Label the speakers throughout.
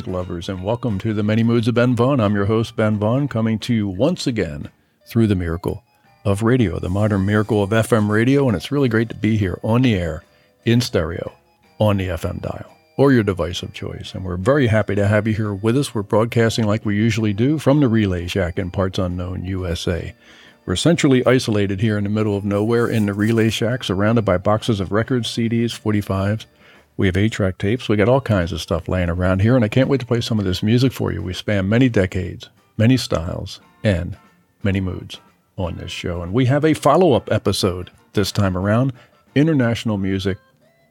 Speaker 1: Music lovers, and welcome to the Many Moods of Ben Vaughn. I'm your host, Ben Vaughn, coming to you once again through the miracle of radio, the modern miracle of FM radio, and it's really great to be here on the air, in stereo, on the FM dial, or your device of choice. And we're very happy to have you here with us. We're broadcasting like we usually do from the Relay Shack in parts unknown USA. We're centrally isolated here in the middle of nowhere in the Relay Shack, surrounded by boxes of records, CDs, 45s, we have eight track tapes. We got all kinds of stuff laying around here, and I can't wait to play some of this music for you. We span many decades, many styles, and many moods on this show. And we have a follow up episode this time around International Music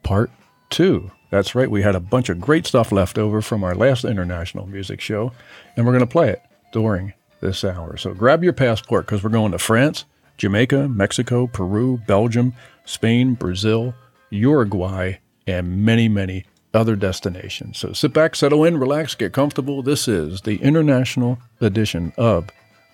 Speaker 1: Part 2. That's right, we had a bunch of great stuff left over from our last international music show, and we're going to play it during this hour. So grab your passport because we're going to France, Jamaica, Mexico, Peru, Belgium, Spain, Brazil, Uruguay, and many, many other destinations. So sit back, settle in, relax, get comfortable. This is the international edition of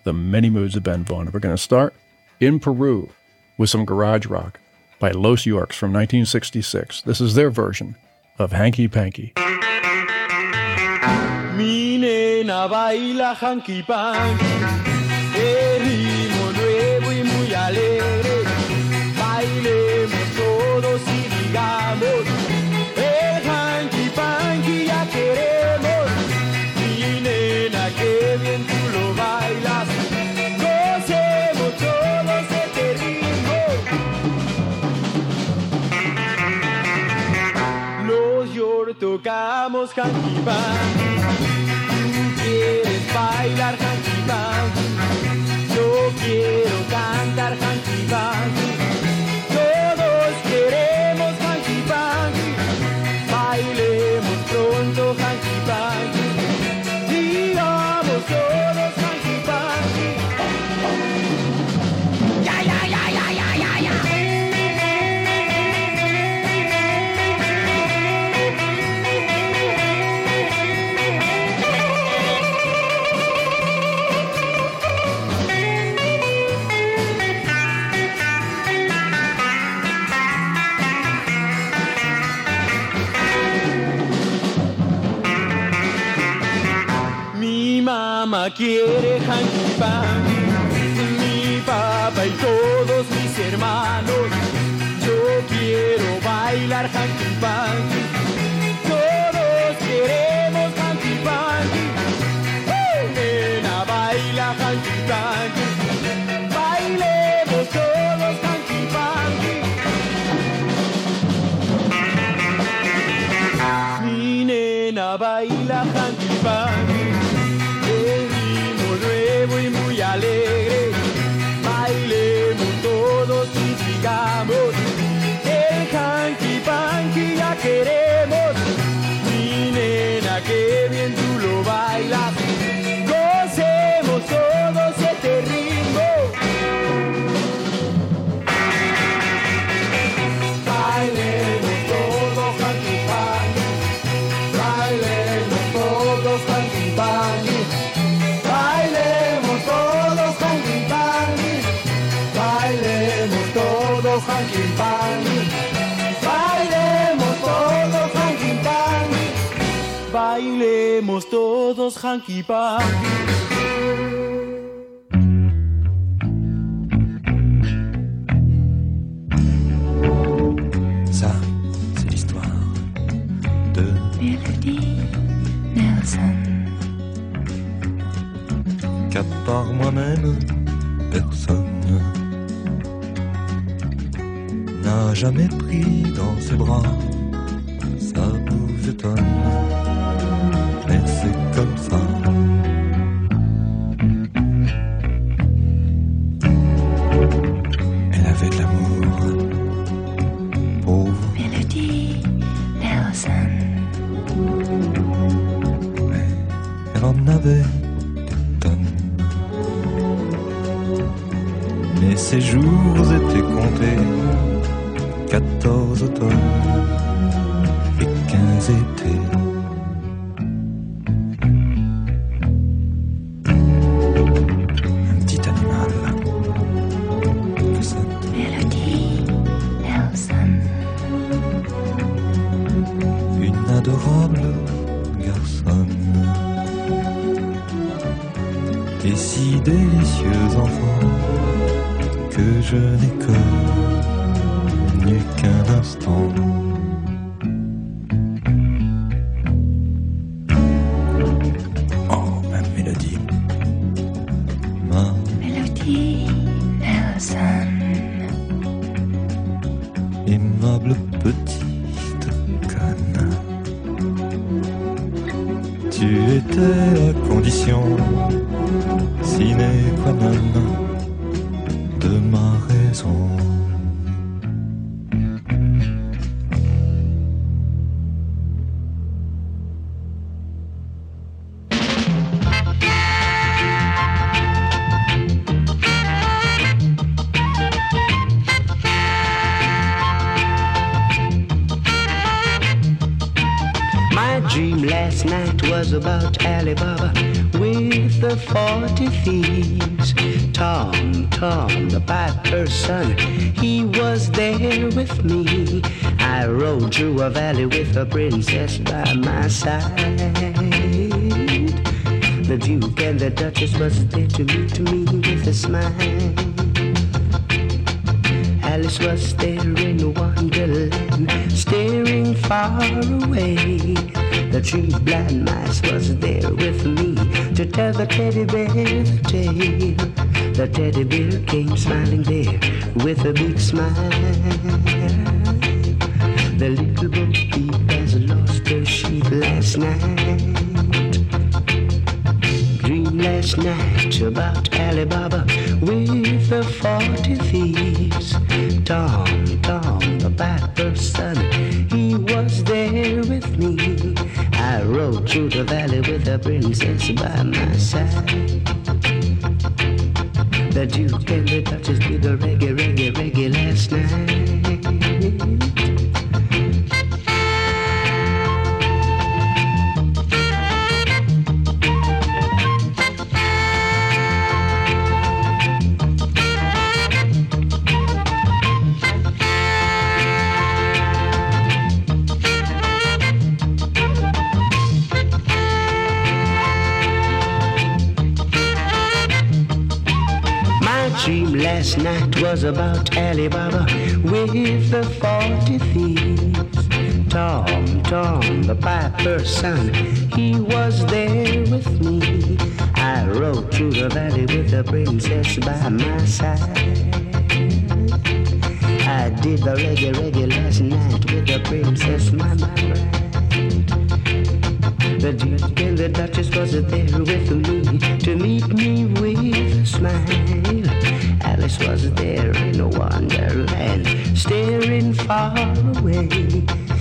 Speaker 1: the Many Moods of Ben Vaughn. We're going to start in Peru with some garage rock by Los Yorks from 1966. This is their version of Hanky Panky.
Speaker 2: Mi nena baila hanky panky, quieres bailar hanky. Yo quiero cantar hanky quiere hanky panky, mi papá y todos mis hermanos. Yo quiero bailar hanky panky, todos hanky panky.
Speaker 3: Ça, c'est l'histoire de
Speaker 4: Melody Nelson.
Speaker 3: qu'à part moi-même, personne n'a jamais pris dans ses bras. Ça vous étonne, mais c'est comme. Adorable garçonne. Et si délicieux enfant que je n'ai connu qu'un instant.
Speaker 5: Last night about Alibaba with the forty thieves. Tom, Tom, the piper's son, he was there with me. I rode through the valley with a princess by my side. The Duke and the Duchess did the reggae, reggae, reggae last night. Was about Alibaba with the forty thieves. Tom, Tom, the piper's son, he was there with me. I rode through the valley with the princess by my side. I did the reggae, reggae last night with the princess, my, my bride. The Duke and the Duchess was there with me to meet me with a smile. Alice was there in a wonderland, staring far away.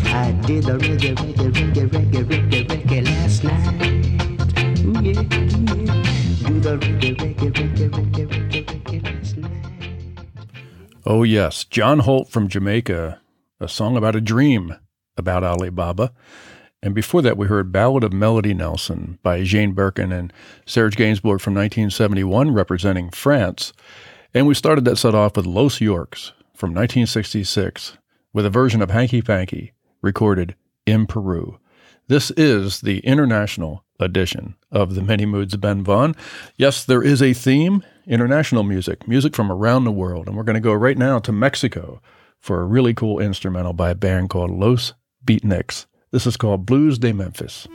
Speaker 5: I did the reggae, reggae, reggae, reggae, reggae, reggae last night. Ooh, yeah, yeah. Do the reggae, reggae, reggae, reggae, reggae, reggae last night.
Speaker 1: Oh, yes. John Holt from Jamaica, a song about a dream about Alibaba. And before that, we heard Ballad of Melody Nelson by Jane Birkin and Serge Gainsbourg from 1971, representing France. And we started that set off with Los Yorks from 1966 with a version of Hanky Panky recorded in Peru. This is the international edition of the Many Moods of Ben Vaughn. Yes, there is a theme international music, music from around the world. And we're going to go right now to Mexico for a really cool instrumental by a band called Los Beatniks. This is called Blues de Memphis.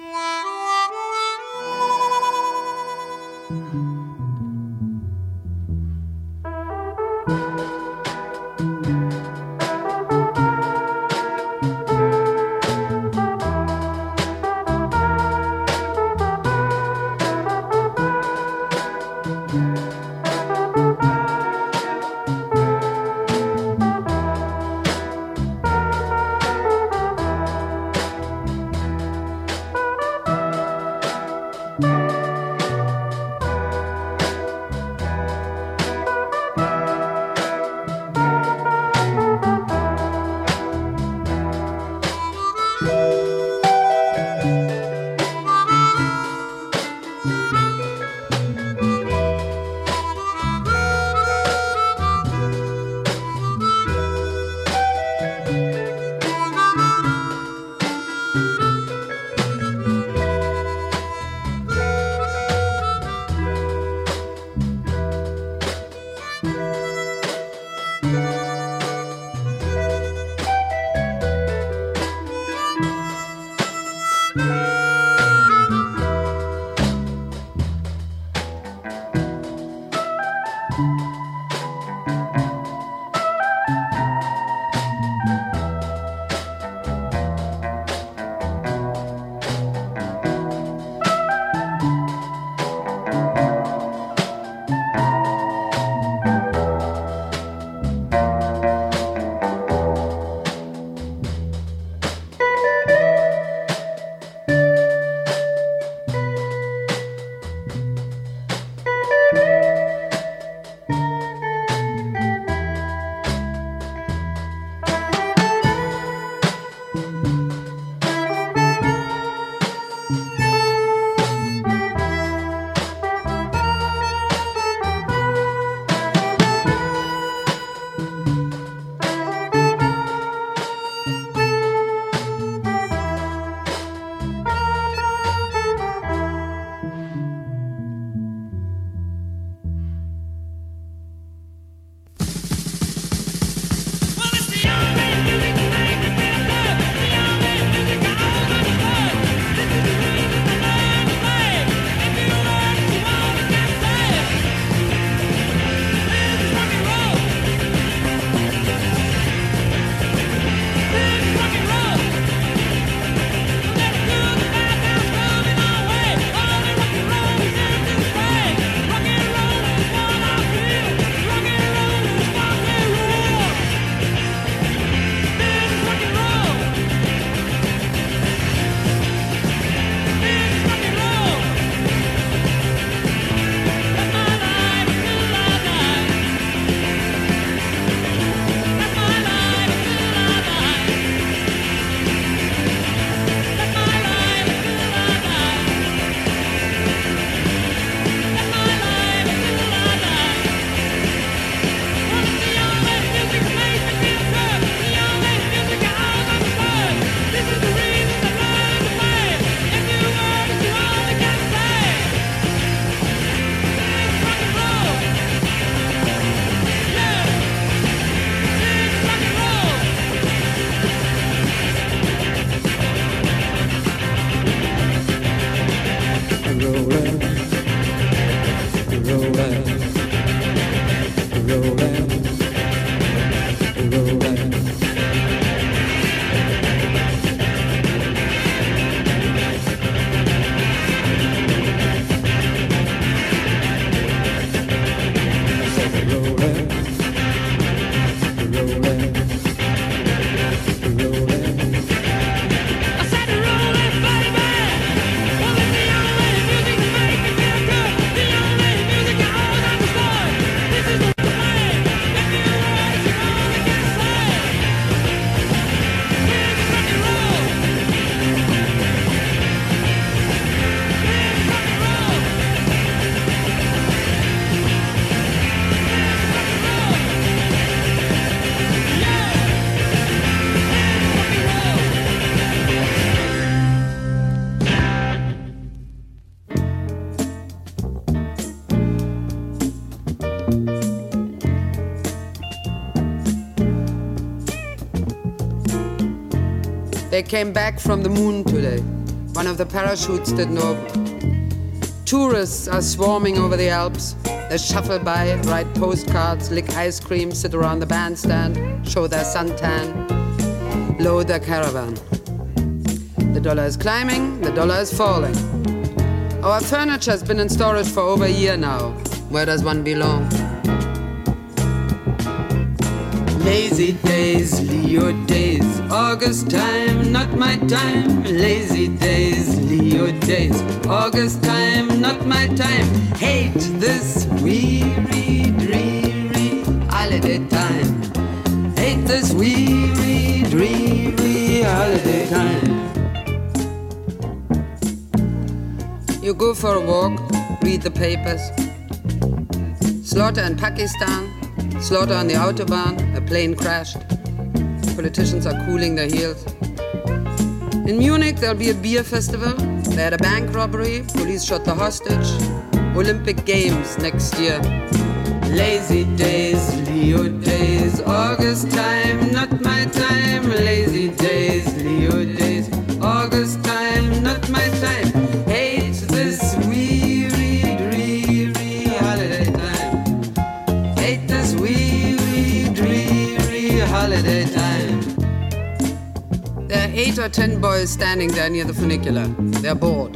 Speaker 6: They came back from the moon today. One of the parachutes didn't open. Tourists are swarming over the Alps. They shuffle by, write postcards, lick ice cream, sit around the bandstand, show their suntan, load their caravan. The dollar is climbing, the dollar is falling. Our furniture has been in storage for over a year now. Where does one belong? Lazy days, Leo days, August time, not my time. Lazy days, Leo days, August time, not my time. Hate this weary, dreary holiday time. Hate this weary, dreary holiday time. You go for a walk, read the papers. Slaughter in Pakistan, slaughter on the Autobahn, a plane crashed. Politicians are cooling their heels. In Munich, there'll be a beer festival. They had a bank robbery, police shot the hostage. Olympic Games next year. Lazy days, Leo days, August time, not my time. Lazy days, Leo days, August time, not my time. Eight or ten boys standing there near the funicular. They're bored.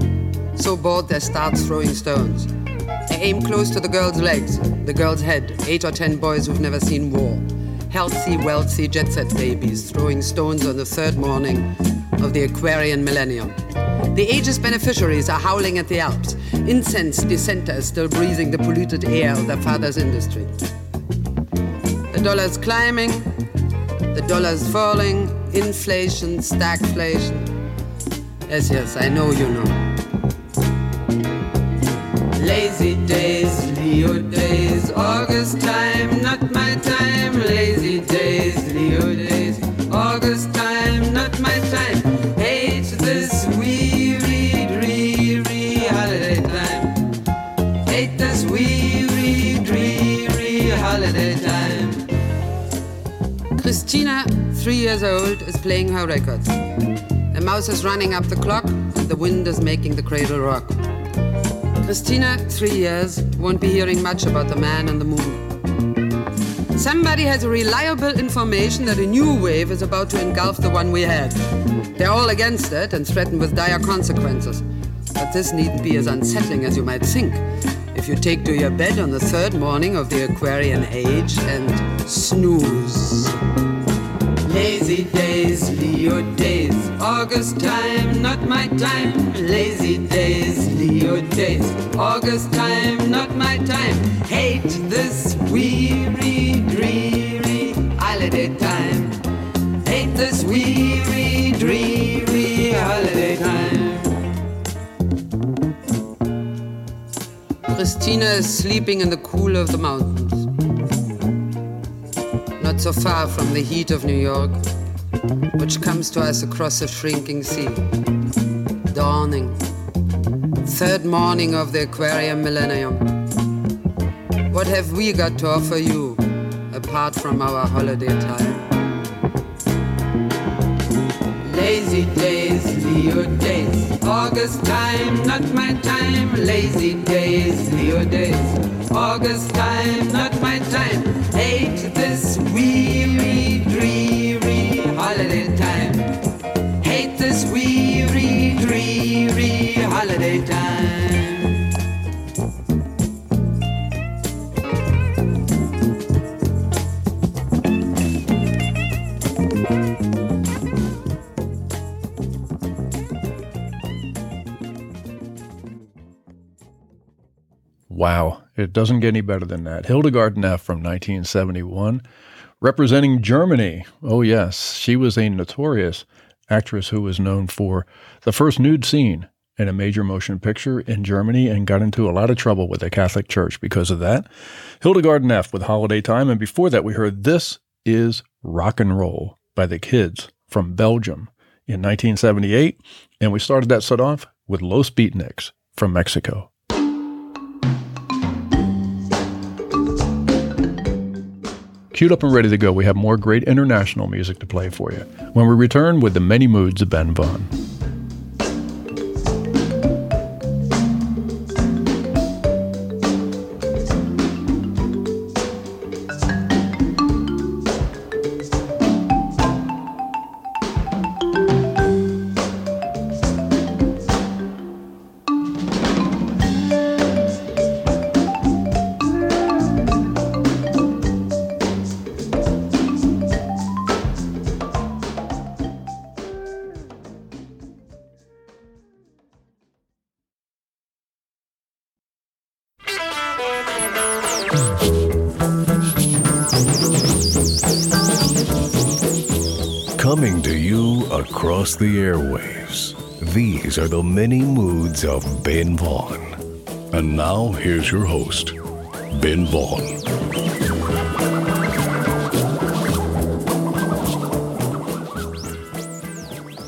Speaker 6: So bored they start throwing stones. They aim close to the girl's legs, the girl's head. Eight or ten boys who've never seen war. Healthy, wealthy jet set babies throwing stones on the third morning of the Aquarian millennium. The age's beneficiaries are howling at the Alps. Incensed dissenters still breathing the polluted air of their father's industry. The dollar's climbing, the dollar's falling, inflation, stagflation. Yes, yes, I know you know. Lazy days, Leo days, August time, not my time. Lazy days, Leo days, August time, three years old, is playing her records. The mouse is running up the clock, and the wind is making the cradle rock. Christina, three years, won't be hearing much about the man on the moon. Somebody has reliable information that a new wave is about to engulf the one we had. They're all against it and threaten with dire consequences. But this needn't be as unsettling as you might think. If you take to your bed on the third morning of the Aquarian age and snooze. Lazy days, Leo days, August time, not my time. Lazy days, Leo days, August time, not my time. Hate this weary, dreary holiday time. Hate this weary, dreary holiday time. Christina is sleeping in the cool of the mountains. Not so far from the heat of New York, which comes to us across a shrinking sea. Dawning. Third morning of the Aquarian millennium. What have we got to offer you apart from our holiday time? Lazy days, Leo days. August time, not my time. Lazy days, Leo days. August time, not my time. Hate this weary, dreary holiday time. Hate this weary, dreary holiday time.
Speaker 1: Wow, it doesn't get any better than that. Hildegard Knef from 1971, representing Germany. Oh, yes, she was a notorious actress who was known for the first nude scene in a major motion picture in Germany and got into a lot of trouble with the Catholic Church because of that. Hildegard Knef with Holiday Time. And before that, we heard This is Rock and Roll by the Kids from Belgium in 1978. And we started that set off with Los Beatniks from Mexico. Queued up and ready to go, we have more great international music to play for you when we return with the many moods of Ben Vaughn.
Speaker 7: Across the airwaves. These are the many moods of Ben Vaughn. And now here's your host, Ben Vaughn.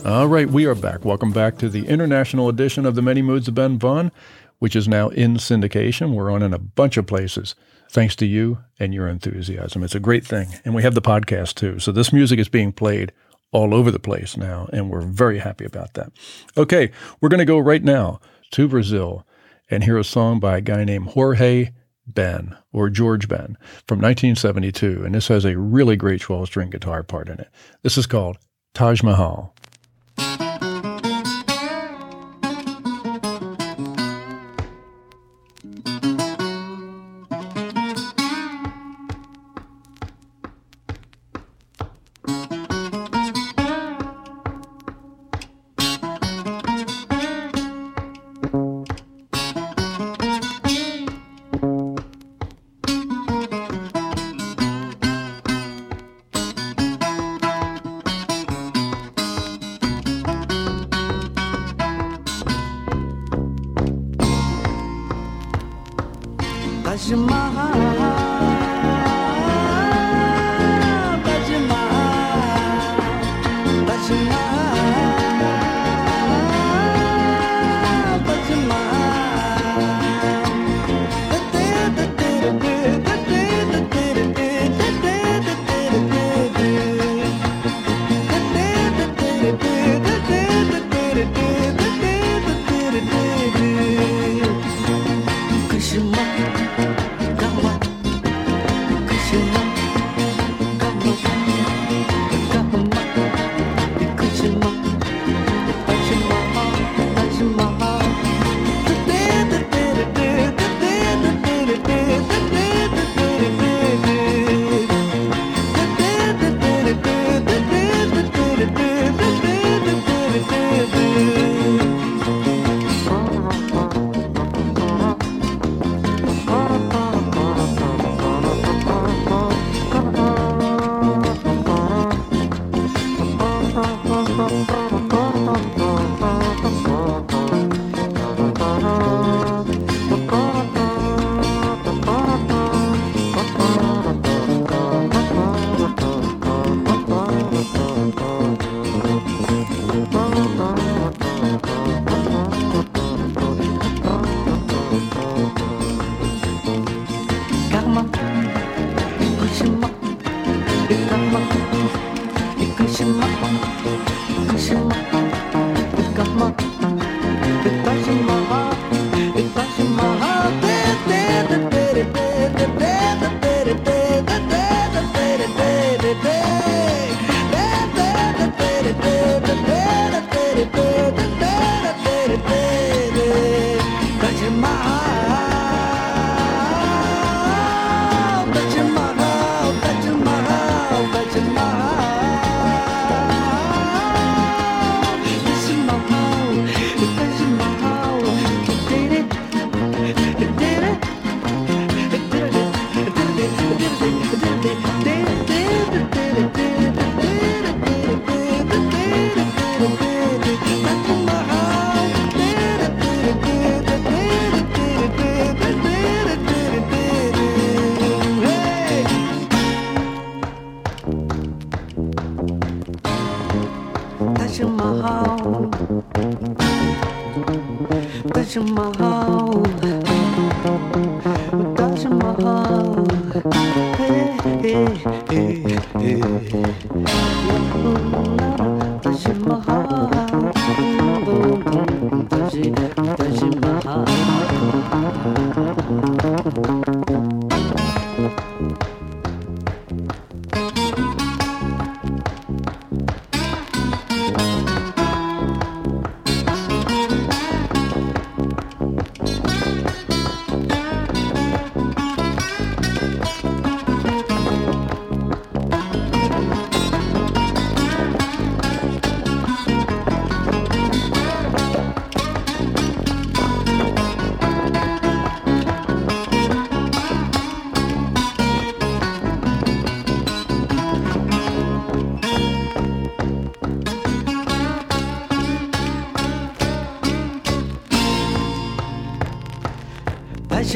Speaker 1: All right, we are back. Welcome back to the international edition of the Many Moods of Ben Vaughn, which is now in syndication. We're on in a bunch of places, thanks to you and your enthusiasm. It's a great thing. And we have the podcast too. So this music is being played all over the place now, and we're very happy about that. Okay, we're going to go right now to Brazil and hear a song by a guy named Jorge Ben or George Ben from 1972. And this has a really great 12 string guitar part in it. This is called Taj Mahal.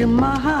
Speaker 2: Taj Mahal, Taj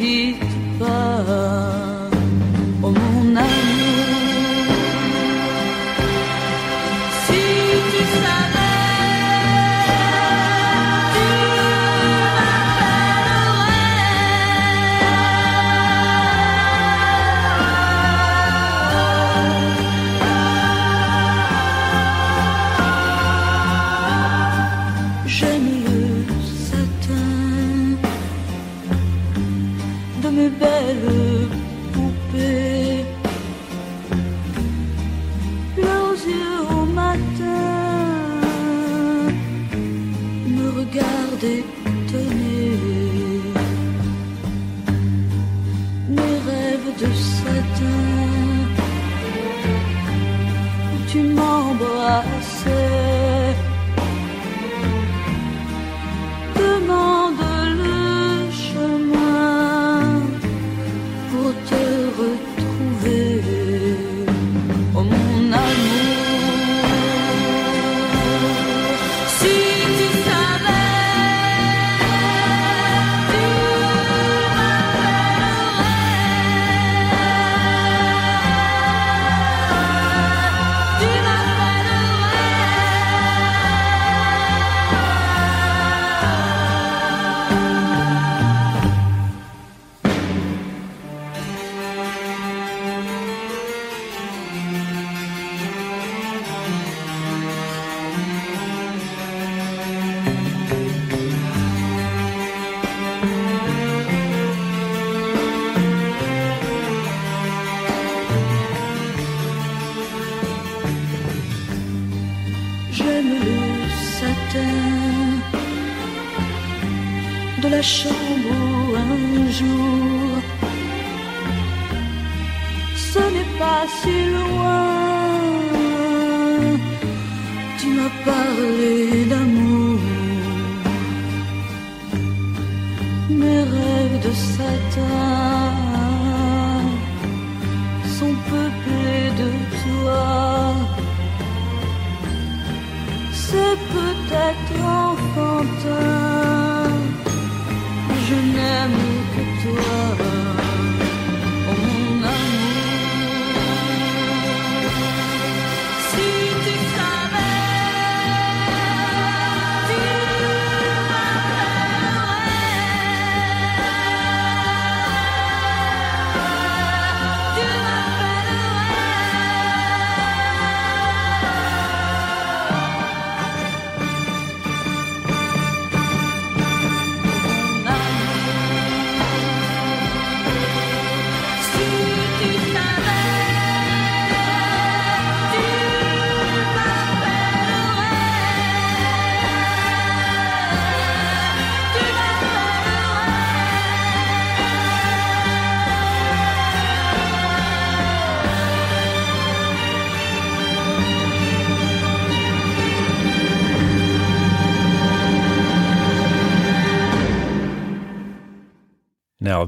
Speaker 8: me quitte de la chambre un jour. Ce n'est pas si loin, tu m'as parlé d'amour. Mes rêves de Satan. Peut-être enfantin. Je n'aime que toi.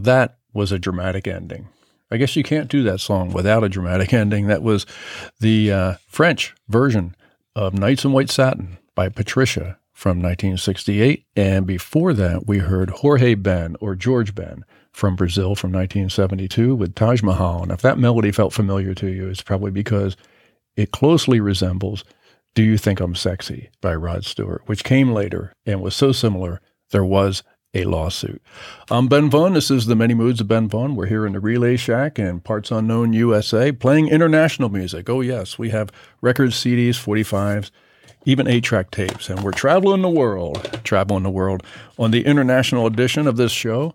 Speaker 1: That was a dramatic ending. I guess you can't do that song without a dramatic ending. That was the uh, French version of Nights in White Satin by Patricia from 1968. And before that, we heard Jorge Ben or George Ben from Brazil from 1972 with Taj Mahal. And if that melody felt familiar to you, it's probably because it closely resembles Do You Think I'm Sexy by Rod Stewart, which came later and was so similar, there was a lawsuit. I'm Ben Vaughn. This is the Many Moods of Ben Vaughn. We're here in the Relay Shack in Parts Unknown, USA, playing international music. Oh, yes, we have records, CDs, 45s, even eight track tapes. And we're traveling the world, traveling the world on the international edition of this show.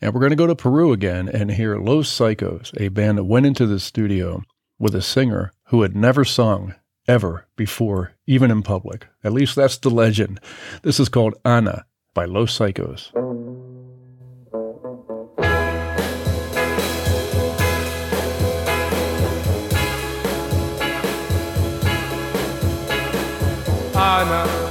Speaker 1: And we're going to go to Peru again and hear Los Psychos, a band that went into the studio with a singer who had never sung ever before, even in public. At least that's the legend. This is called Ana by Los Psychos.
Speaker 9: Ana,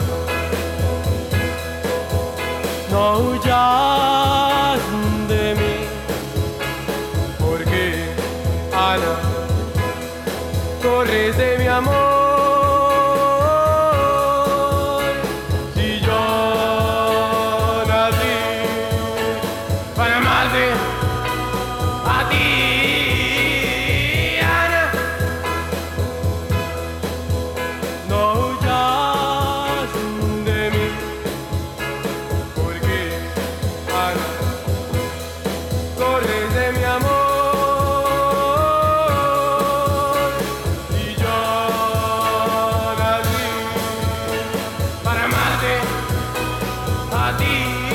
Speaker 9: ti.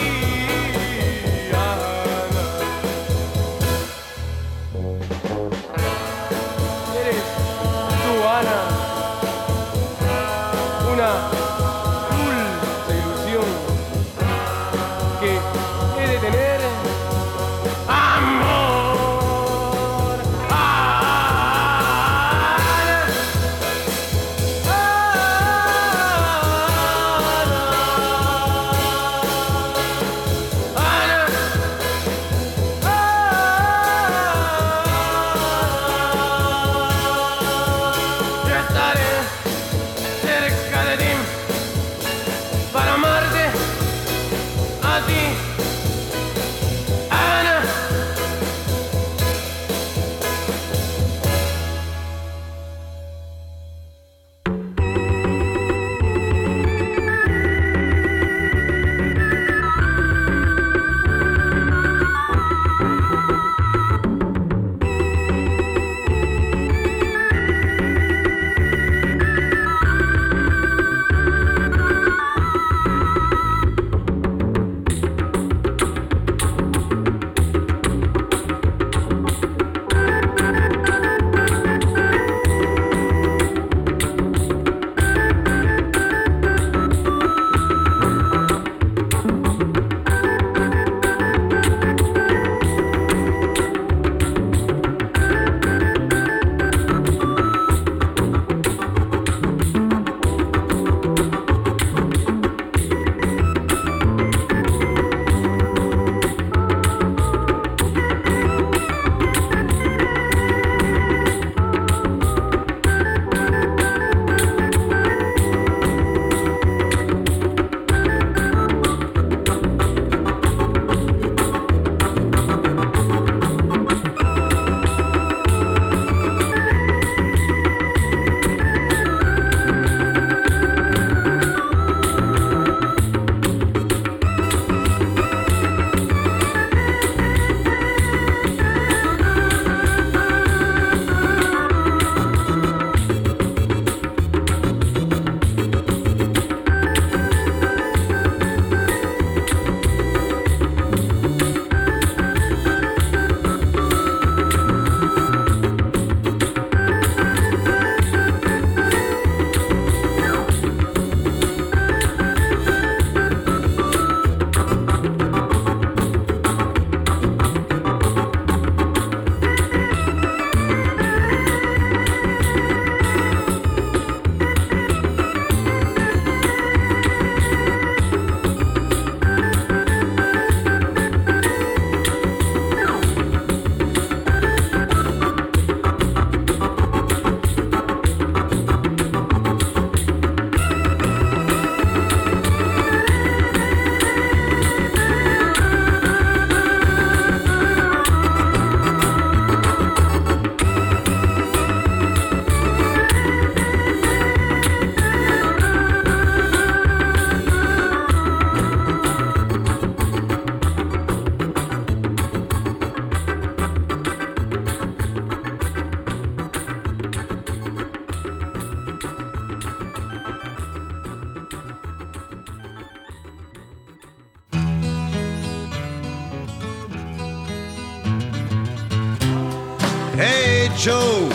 Speaker 10: Joe,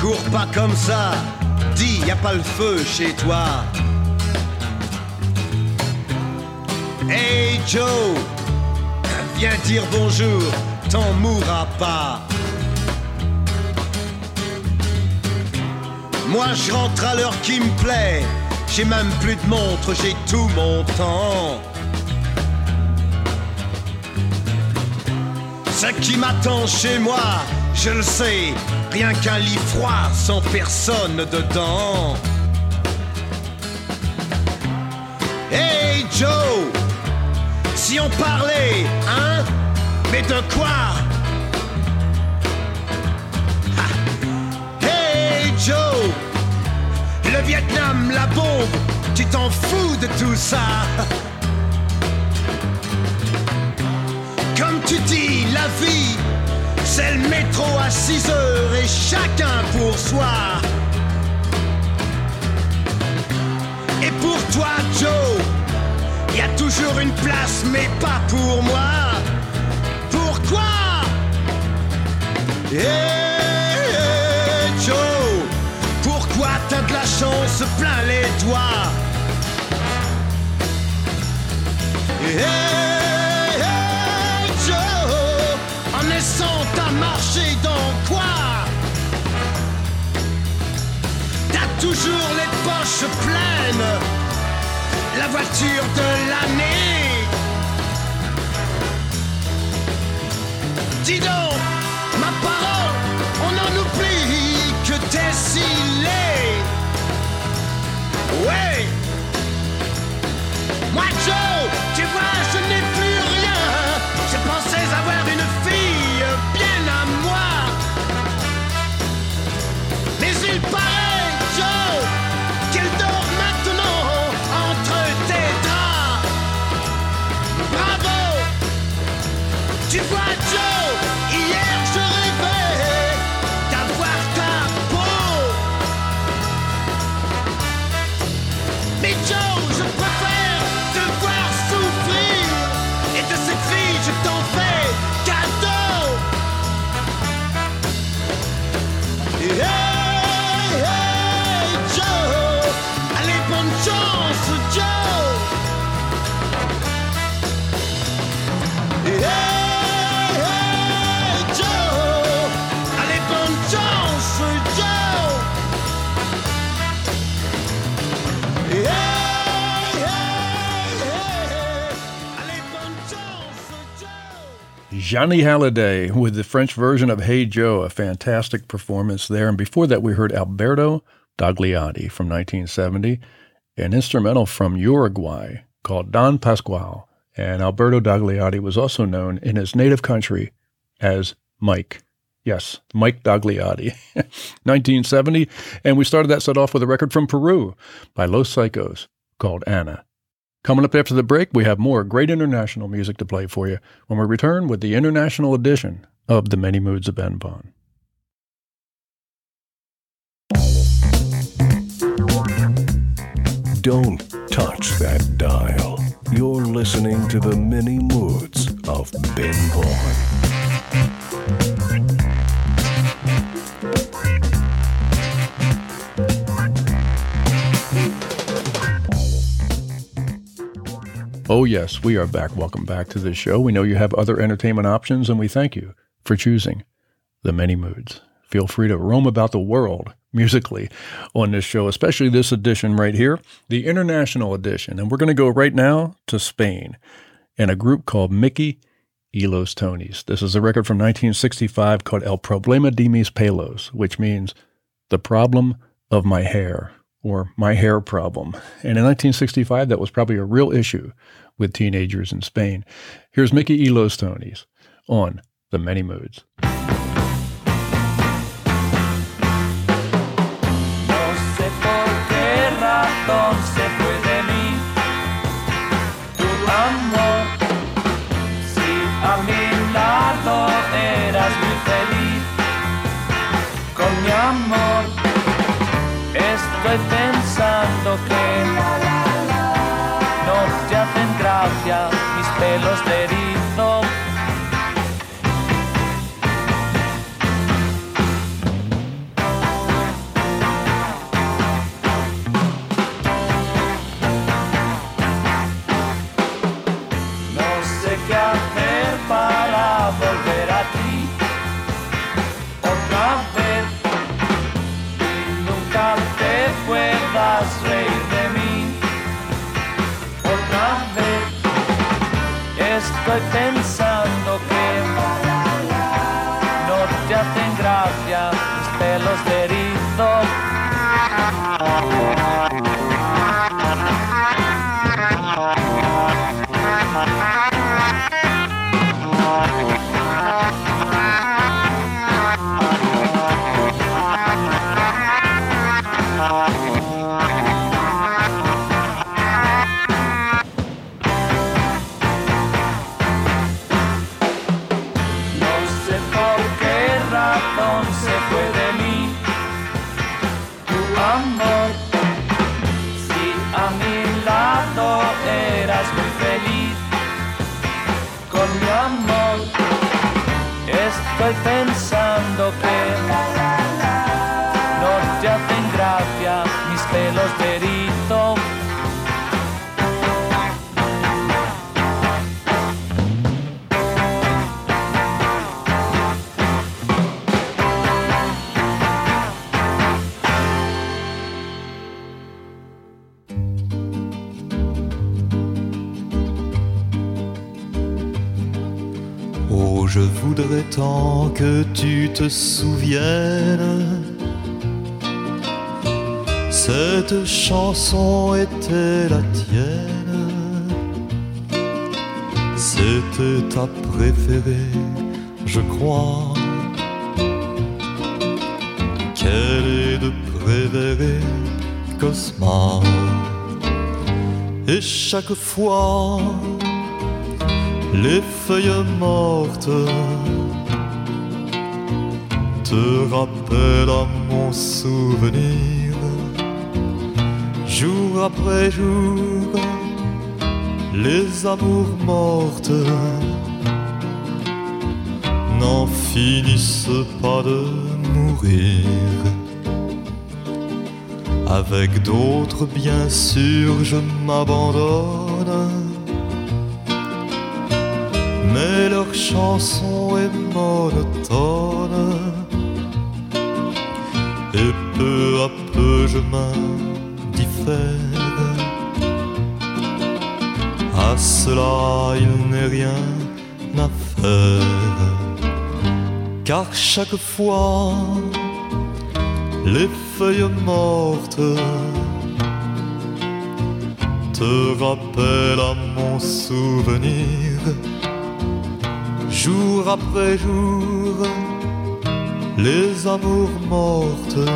Speaker 10: cours pas comme ça. Dis, y a pas le feu chez toi. Hey Joe, viens dire bonjour, t'en mourras pas. Moi je rentre à l'heure qui me plaît, j'ai même plus de montre, j'ai tout mon temps. Ce qui m'attend chez moi, je le sais, rien qu'un lit froid sans personne dedans. Hey Joe, si on parlait, hein Mais de quoi? Hey Joe, le Vietnam, la bombe, tu t'en fous de tout ça? Comme tu dis, la vie, le métro à 6 heures et chacun pour soi. Et pour toi, Joe, y a toujours une place, mais pas pour moi. Pourquoi? Hey, Joe, pourquoi t'as de la chance plein les doigts? Hey, poches pleines, la voiture de l'année. Dis donc,
Speaker 1: Johnny Hallyday with the French version of Hey Joe, a fantastic performance there. And before that, we heard Alberto Dagliati from 1970, an instrumental from Uruguay called Don Pascual. And Alberto Dagliati was also known in his native country as Mike. Yes, Mike Dagliati. 1970. And we started that set off with a record from Peru by Los Psychos called Anna. Coming up after the break, we have more great international music to play for you when we return with the international edition of The Many Moods of Ben Vaughn.
Speaker 7: Don't touch that dial. You're listening to the many moods of Ben Vaughn.
Speaker 1: Oh, yes, we are back. Welcome back to the show. We know you have other entertainment options, and we thank you for choosing the many moods. Feel free to roam about the world musically on this show, especially this edition right here, the international edition. And we're going to go right now to Spain and a group called Mickey y los Tonys. This is a record from 1965 called El Problema de mis pelos, which means the problem of my hair or my hair problem. And in 1965, that was probably a real issue with teenagers in Spain. Here's Mickey y los Tonys on The Many Moods.
Speaker 11: No sé Estoy pensando te.
Speaker 3: Cette chanson était la tienne. C'était ta préférée, je crois. Quelle est de préférée, Cosma? Et chaque fois, les feuilles mortes te rappellent à mon souvenir, jour après jour, les amours mortes n'en finissent pas de mourir. Avec d'autres, bien sûr, je m'abandonne mais leur chanson est monotone. Et peu à peu je m'indiffère. À cela il n'est rien à faire. Car chaque fois, les feuilles mortes te rappellent à mon souvenir jour après jour, les amours mortes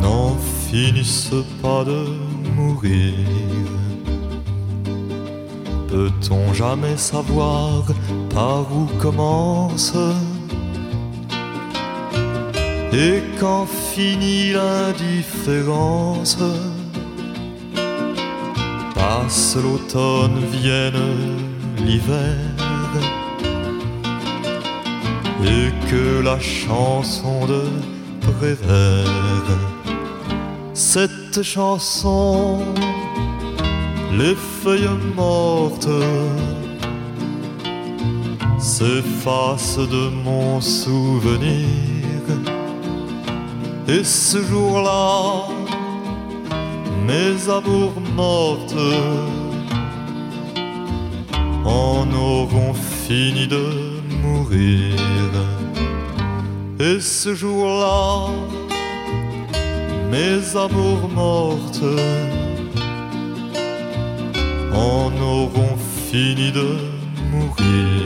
Speaker 3: n'en finissent pas de mourir. Peut-on jamais savoir par où commence et quand finit l'indifférence? Passe l'automne, vienne l'hiver et que la chanson de Prévert, cette chanson, les feuilles mortes s'effacent de mon souvenir. Et ce jour-là, mes amours mortes en auront fini de Et ce jour-là, mes amours mortes en auront fini de mourir.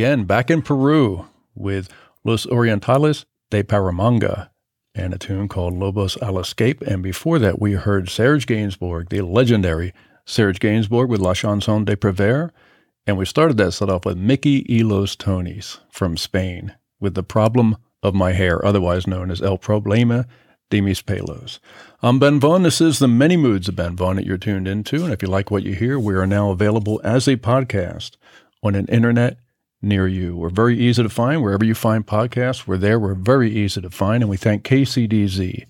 Speaker 1: Again back in Peru with Los Orientales de Paramanga and a tune called Lobos al Escape. And before that, we heard Serge Gainsbourg, the legendary Serge Gainsbourg with La Chanson de Prévert. And we started that set off with Mickey y los Tonys from Spain with The Problem of My Hair, otherwise known as El Problema de Mis Pelos. I'm Ben Vaughn. This is the Many Moods of Ben Vaughn that you're tuned into. And if you like what you hear, we are now available as a podcast on an internet near you. We're very easy to find. Wherever you find podcasts, we're there. We're very easy to find. And we thank KCDZ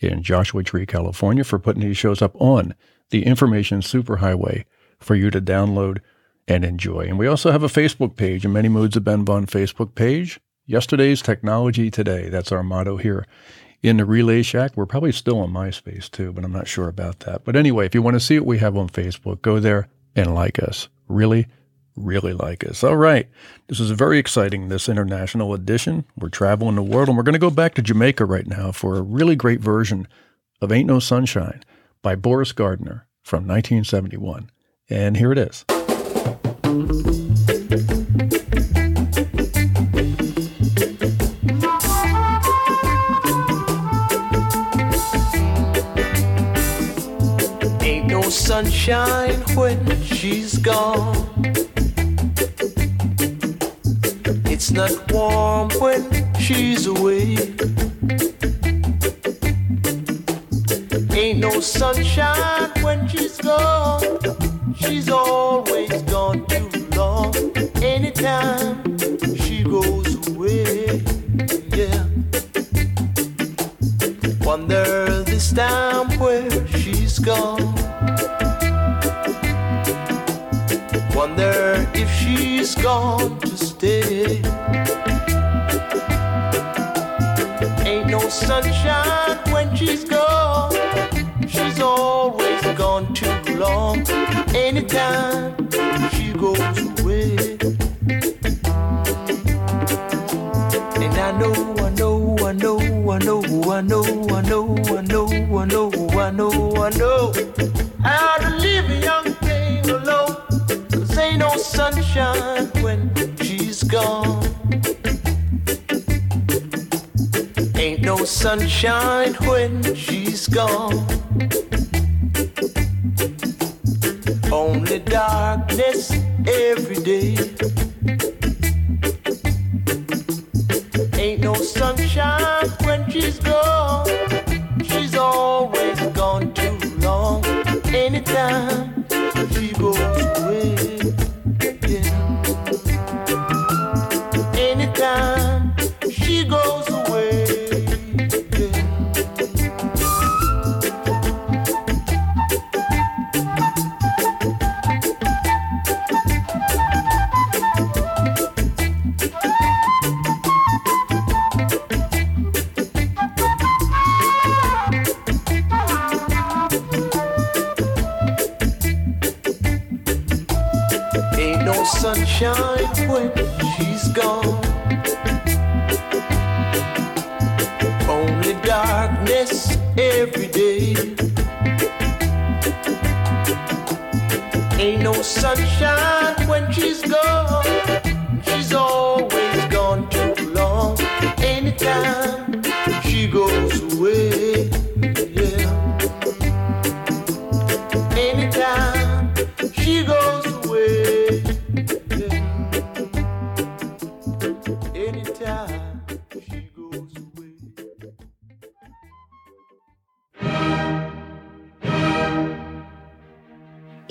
Speaker 1: in Joshua Tree, California for putting these shows up on the information superhighway for you to download and enjoy. And we also have a Facebook page, a Many Moods of Ben Vaughn Facebook page. Yesterday's technology today. That's our motto here in the Relay Shack. We're probably still on MySpace too, but I'm not sure about that. But anyway, if you want to see what we have on Facebook, go there and like us. Really, really like us. All right. This is very exciting, this international edition. We're traveling the world, and we're going to go back to Jamaica right now for a really great version of Ain't No Sunshine by Boris Gardiner from 1971. And here it is.
Speaker 12: Ain't no sunshine when she's gone. It's not warm when she's away. Ain't no sunshine when she's gone. She's always gone too long. Anytime she goes away, yeah. Wonder this time where she's gone. Wonder if she's gone Ain't no sunshine when she's gone. She's always gone too long. Anytime she goes away. And I know, I know, I know, I know, I know, I know, I know, I know, I know, I know to leave a young thing alone. Cause ain't no sunshine when gone. Ain't no sunshine when she's gone. Only darkness every day. Ain't no sunshine when she's gone.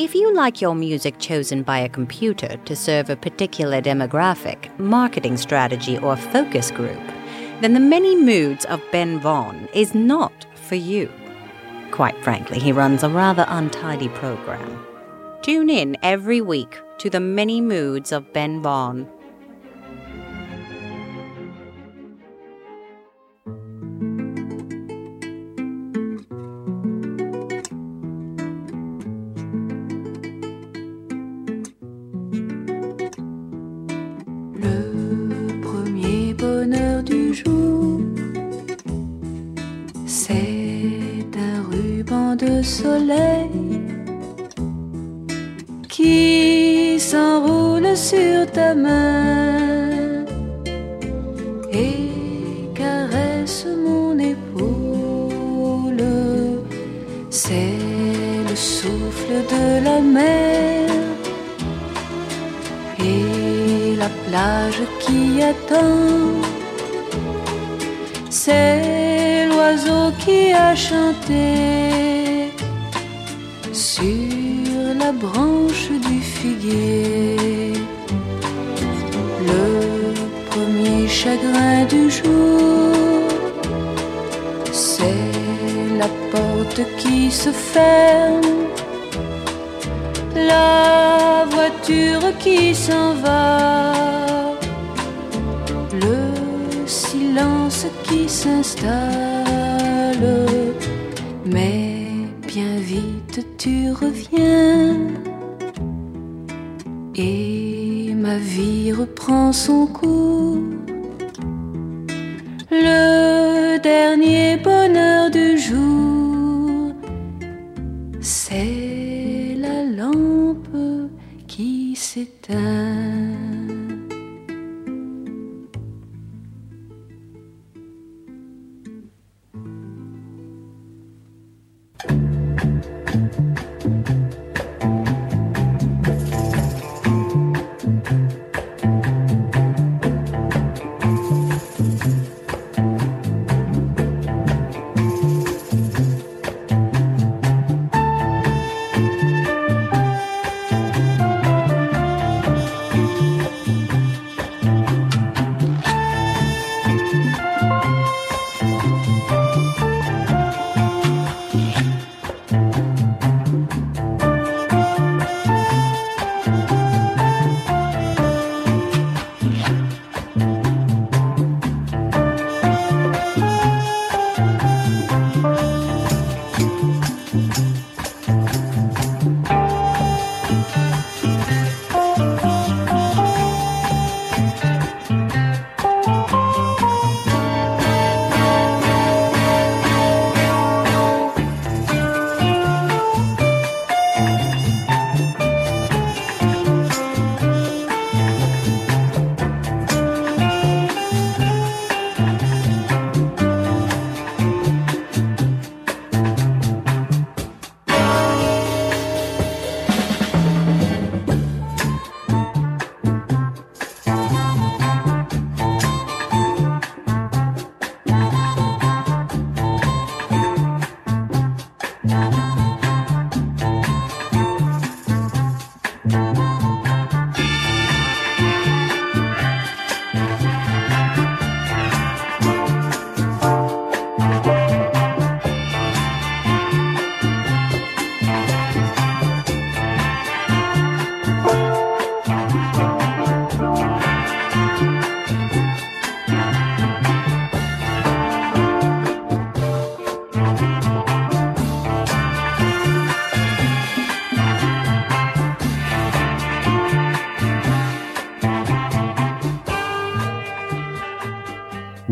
Speaker 13: If you like your music chosen by a computer to serve a particular demographic, marketing strategy, or focus group, then the many moods of Ben Vaughn is not for you. Quite frankly, he runs a rather untidy program. Tune in every week to the many moods of Ben Vaughn.
Speaker 8: Tu reviens et ma vie reprend son cours. Le dernier bonheur du jour, c'est la lampe qui s'éteint.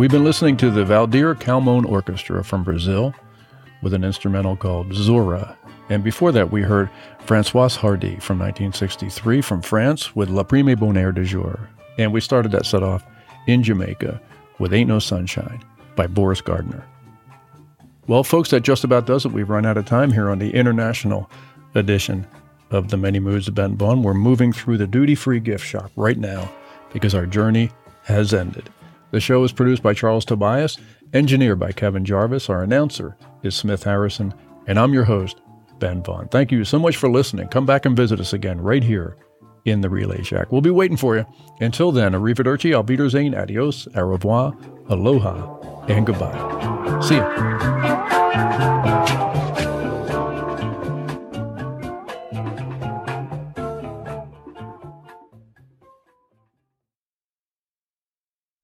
Speaker 1: We've been listening to the Waldir Calmon Orchestra from Brazil with an instrumental called Zora. And before that, we heard Françoise Hardy from 1963 from France with La Prime Bonheur de Jour. And we started that set off in Jamaica with Ain't No Sunshine by Boris Gardiner. Well, folks, that just about does it. We've run out of time here on the international edition of the Many Moods of Ben Vaughn. We're moving through the duty free gift shop right now because our journey has ended. The show is produced by Charles Tobias, engineered by Kevin Jarvis. Our announcer is Smith Harrison, and I'm your host, Ben Vaughn. Thank you so much for listening. Come back and visit us again right here in the Relay Shack. We'll be waiting for you. Until then, arrivederci, Wiedersehen, adios, au revoir, aloha, and goodbye. See you.